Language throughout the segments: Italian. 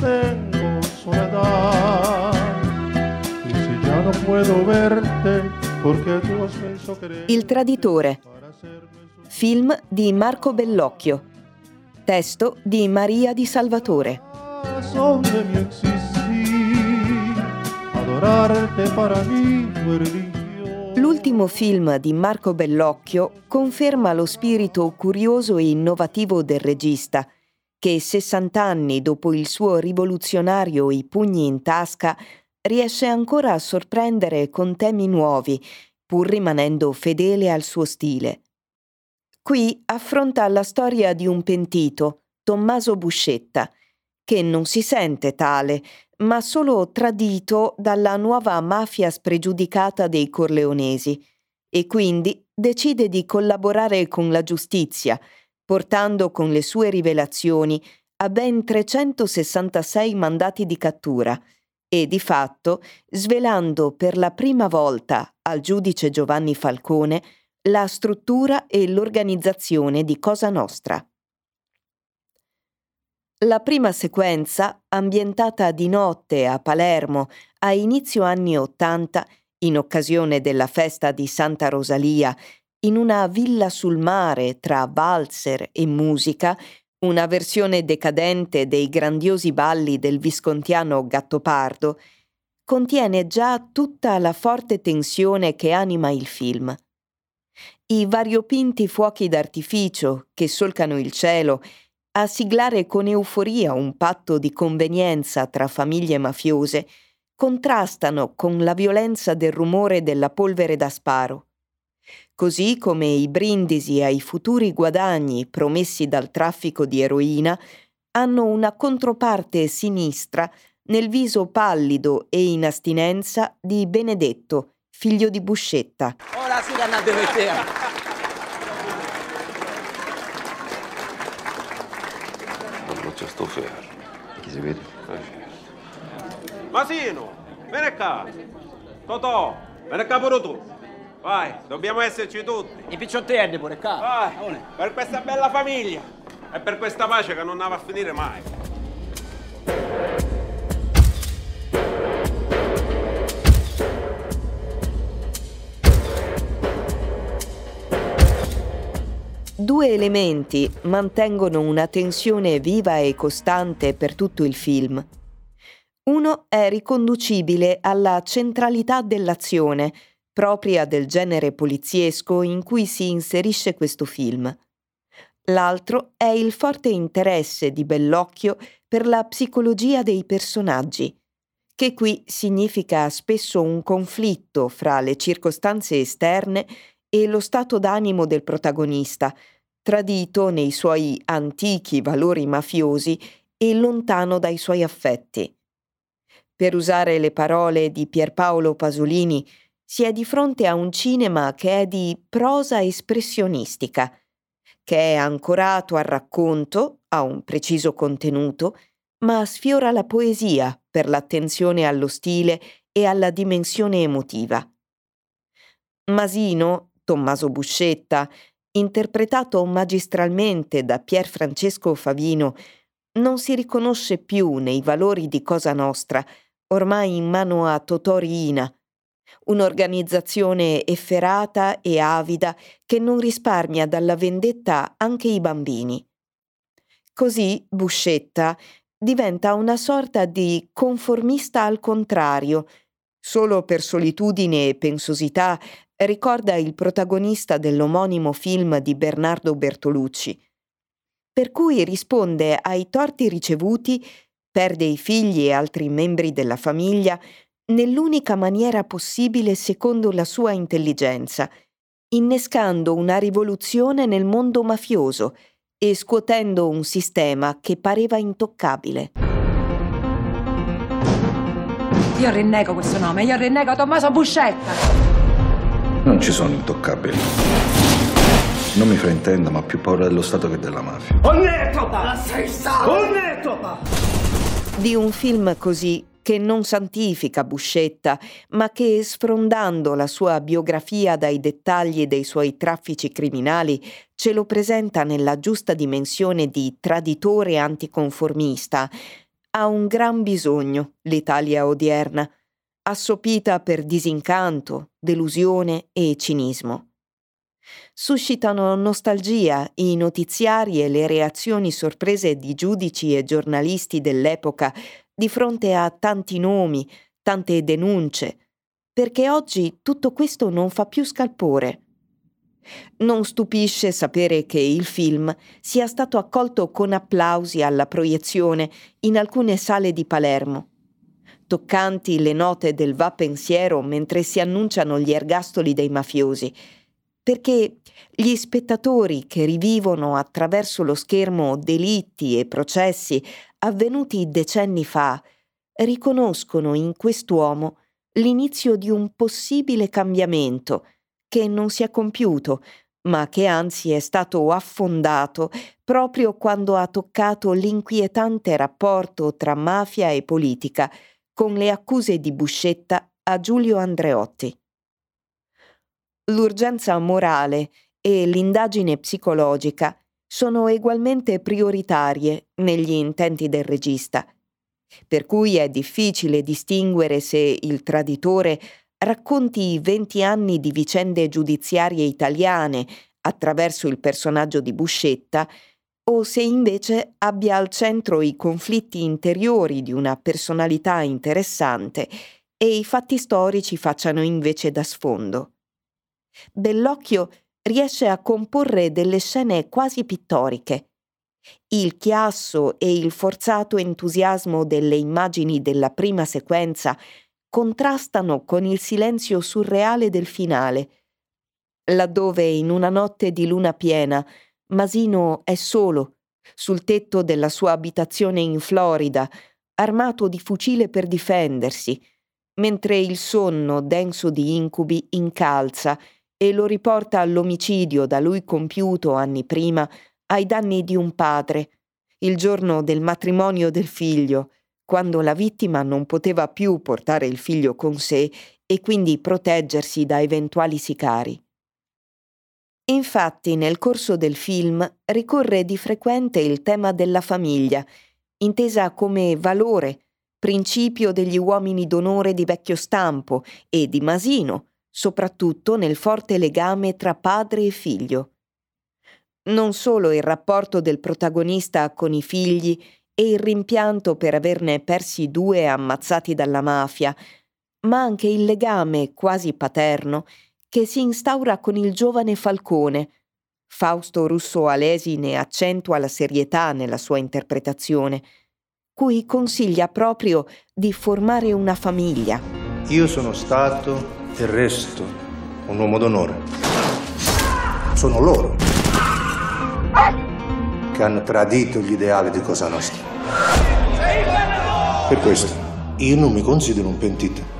tengo soledad. Y si ya no puedo verte, porque tú has penso querer. Il traditore. Film di Marco Bellocchio. Testo di Maria di Salvatore. de mi existir, adorarte para mí fue religión. L'ultimo film di Marco Bellocchio conferma lo spirito curioso e innovativo del regista, che 60 anni dopo il suo rivoluzionario I pugni in tasca riesce ancora a sorprendere con temi nuovi, pur rimanendo fedele al suo stile. Qui affronta la storia di un pentito, Tommaso Buscetta, che non si sente tale, ma solo tradito dalla nuova mafia spregiudicata dei Corleonesi e quindi decide di collaborare con la giustizia, portando con le sue rivelazioni a ben 366 mandati di cattura e di fatto svelando per la prima volta al giudice Giovanni Falcone la struttura e l'organizzazione di Cosa Nostra. La prima sequenza, ambientata di notte a Palermo a inizio anni Ottanta, in occasione della festa di Santa Rosalia, in una villa sul mare tra valzer e musica, una versione decadente dei grandiosi balli del viscontiano Gattopardo, contiene già tutta la forte tensione che anima il film. I variopinti fuochi d'artificio che solcano il cielo a siglare con euforia un patto di convenienza tra famiglie mafiose, contrastano con la violenza del rumore della polvere da sparo. Così come i brindisi ai futuri guadagni promessi dal traffico di eroina hanno una controparte sinistra nel viso pallido e in astinenza di Benedetto, figlio di Buscetta. Ora si andate c'è sto ferro. Chi si vede? Masino, vieni qua. Totò, vieni qua pure tu. Vai, dobbiamo esserci tutti. I picciottelli pure qua. Vai, per questa bella famiglia e per questa pace che non andava a finire mai. Due elementi mantengono una tensione viva e costante per tutto il film. Uno è riconducibile alla centralità dell'azione, propria del genere poliziesco in cui si inserisce questo film. L'altro è il forte interesse di Bellocchio per la psicologia dei personaggi, che qui significa spesso un conflitto fra le circostanze esterne e lo stato d'animo del protagonista, tradito nei suoi antichi valori mafiosi e lontano dai suoi affetti. Per usare le parole di Pierpaolo Pasolini, si è di fronte a un cinema che è di prosa espressionistica, che è ancorato al racconto, a un preciso contenuto, ma sfiora la poesia per l'attenzione allo stile e alla dimensione emotiva. Masino, Tommaso Buscetta, interpretato magistralmente da Pier Francesco Favino, non si riconosce più nei valori di Cosa Nostra, ormai in mano a Totò Riina, un'organizzazione efferata e avida che non risparmia dalla vendetta anche i bambini. Così Buscetta diventa una sorta di conformista al contrario, solo per solitudine e pensosità ricorda il protagonista dell'omonimo film di Bernardo Bertolucci, per cui risponde ai torti ricevuti, perde i figli e altri membri della famiglia nell'unica maniera possibile secondo la sua intelligenza, innescando una rivoluzione nel mondo mafioso e scuotendo un sistema che pareva intoccabile. Io rinnego questo nome, io rinnego Tommaso Buscetta. Non ci sono intoccabili. Non mi fraintenda, ma ho più paura dello Stato che della mafia. Di un film così che non santifica Buscetta, ma che, sfrondando la sua biografia dai dettagli dei suoi traffici criminali, ce lo presenta nella giusta dimensione di traditore anticonformista, ha un gran bisogno l'Italia odierna, assopita per disincanto, delusione e cinismo. Suscitano nostalgia i notiziari e le reazioni sorprese di giudici e giornalisti dell'epoca di fronte a tanti nomi, tante denunce, perché oggi tutto questo non fa più scalpore. Non stupisce sapere che il film sia stato accolto con applausi alla proiezione in alcune sale di Palermo. Toccanti le note del va pensiero mentre si annunciano gli ergastoli dei mafiosi, perché gli spettatori che rivivono attraverso lo schermo delitti e processi avvenuti decenni fa riconoscono in quest'uomo l'inizio di un possibile cambiamento che non si è compiuto, ma che anzi è stato affondato proprio quando ha toccato l'inquietante rapporto tra mafia e politica, con le accuse di Buscetta a Giulio Andreotti. L'urgenza morale e l'indagine psicologica sono egualmente prioritarie negli intenti del regista, per cui è difficile distinguere se il traditore racconti i 20 anni di vicende giudiziarie italiane attraverso il personaggio di Buscetta o se invece abbia al centro i conflitti interiori di una personalità interessante e i fatti storici facciano invece da sfondo. Bellocchio riesce a comporre delle scene quasi pittoriche. Il chiasso e il forzato entusiasmo delle immagini della prima sequenza contrastano con il silenzio surreale del finale, laddove in una notte di luna piena Masino è solo, sul tetto della sua abitazione in Florida, armato di fucile per difendersi, mentre il sonno denso di incubi incalza e lo riporta all'omicidio da lui compiuto anni prima ai danni di un padre, il giorno del matrimonio del figlio, quando la vittima non poteva più portare il figlio con sé e quindi proteggersi da eventuali sicari. Infatti nel corso del film ricorre di frequente il tema della famiglia, intesa come valore, principio degli uomini d'onore di vecchio stampo e di Masino, soprattutto nel forte legame tra padre e figlio. Non solo il rapporto del protagonista con i figli e il rimpianto per averne persi due ammazzati dalla mafia, ma anche il legame quasi paterno che si instaura con il giovane Falcone. Fausto Russo Alesi ne accentua la serietà nella sua interpretazione, cui consiglia proprio di formare una famiglia. Io sono stato e resto un uomo d'onore. Sono loro che hanno tradito gli ideali di Cosa Nostra. Per questo io non mi considero un pentito.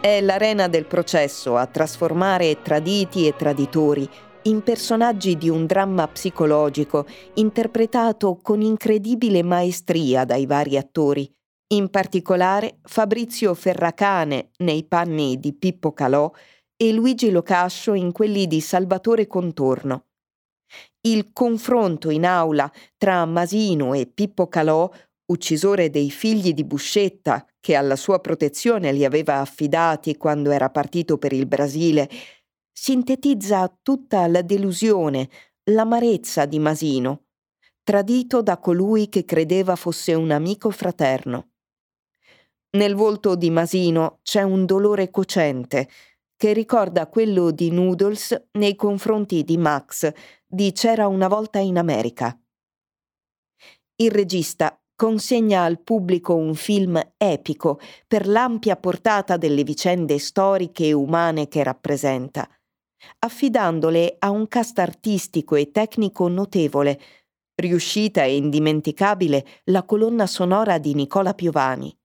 È l'arena del processo a trasformare traditi e traditori in personaggi di un dramma psicologico interpretato con incredibile maestria dai vari attori, in particolare Fabrizio Ferracane nei panni di Pippo Calò e Luigi Locascio in quelli di Salvatore Contorno. Il confronto in aula tra Masino e Pippo Calò, uccisore dei figli di Buscetta, che alla sua protezione li aveva affidati quando era partito per il Brasile, sintetizza tutta la delusione, l'amarezza di Masino, tradito da colui che credeva fosse un amico fraterno. Nel volto di Masino c'è un dolore cocente che ricorda quello di Noodles nei confronti di Max di C'era una volta in America. Il regista consegna al pubblico un film epico per l'ampia portata delle vicende storiche e umane che rappresenta, affidandole a un cast artistico e tecnico notevole, riuscita e indimenticabile la colonna sonora di Nicola Piovani.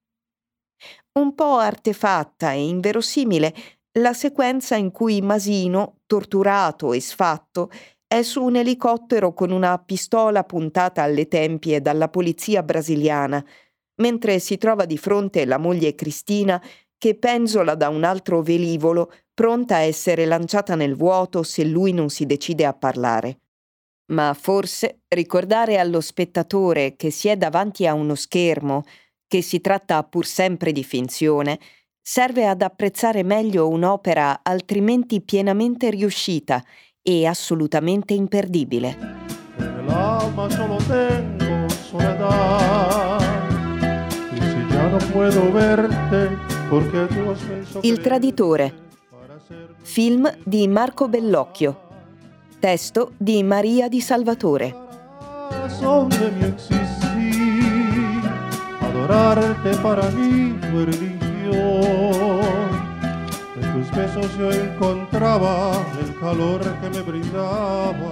Un po' artefatta e inverosimile la sequenza in cui Masino, torturato e sfatto, è su un elicottero con una pistola puntata alle tempie dalla polizia brasiliana, mentre si trova di fronte la moglie Cristina che penzola da un altro velivolo, pronta a essere lanciata nel vuoto se lui non si decide a parlare. Ma forse ricordare allo spettatore che si è davanti a uno schermo, che si tratta pur sempre di finzione, serve ad apprezzare meglio un'opera altrimenti pienamente riuscita e assolutamente imperdibile. Nell'alma solo tengo soledad. Y si ya no puedo verte, porque tú has Il traditore, film di Marco Bellocchio, testo di Maria di Salvatore. Adorarte para mí fue religión. En tus besos yo encontraba el calor que me brindaba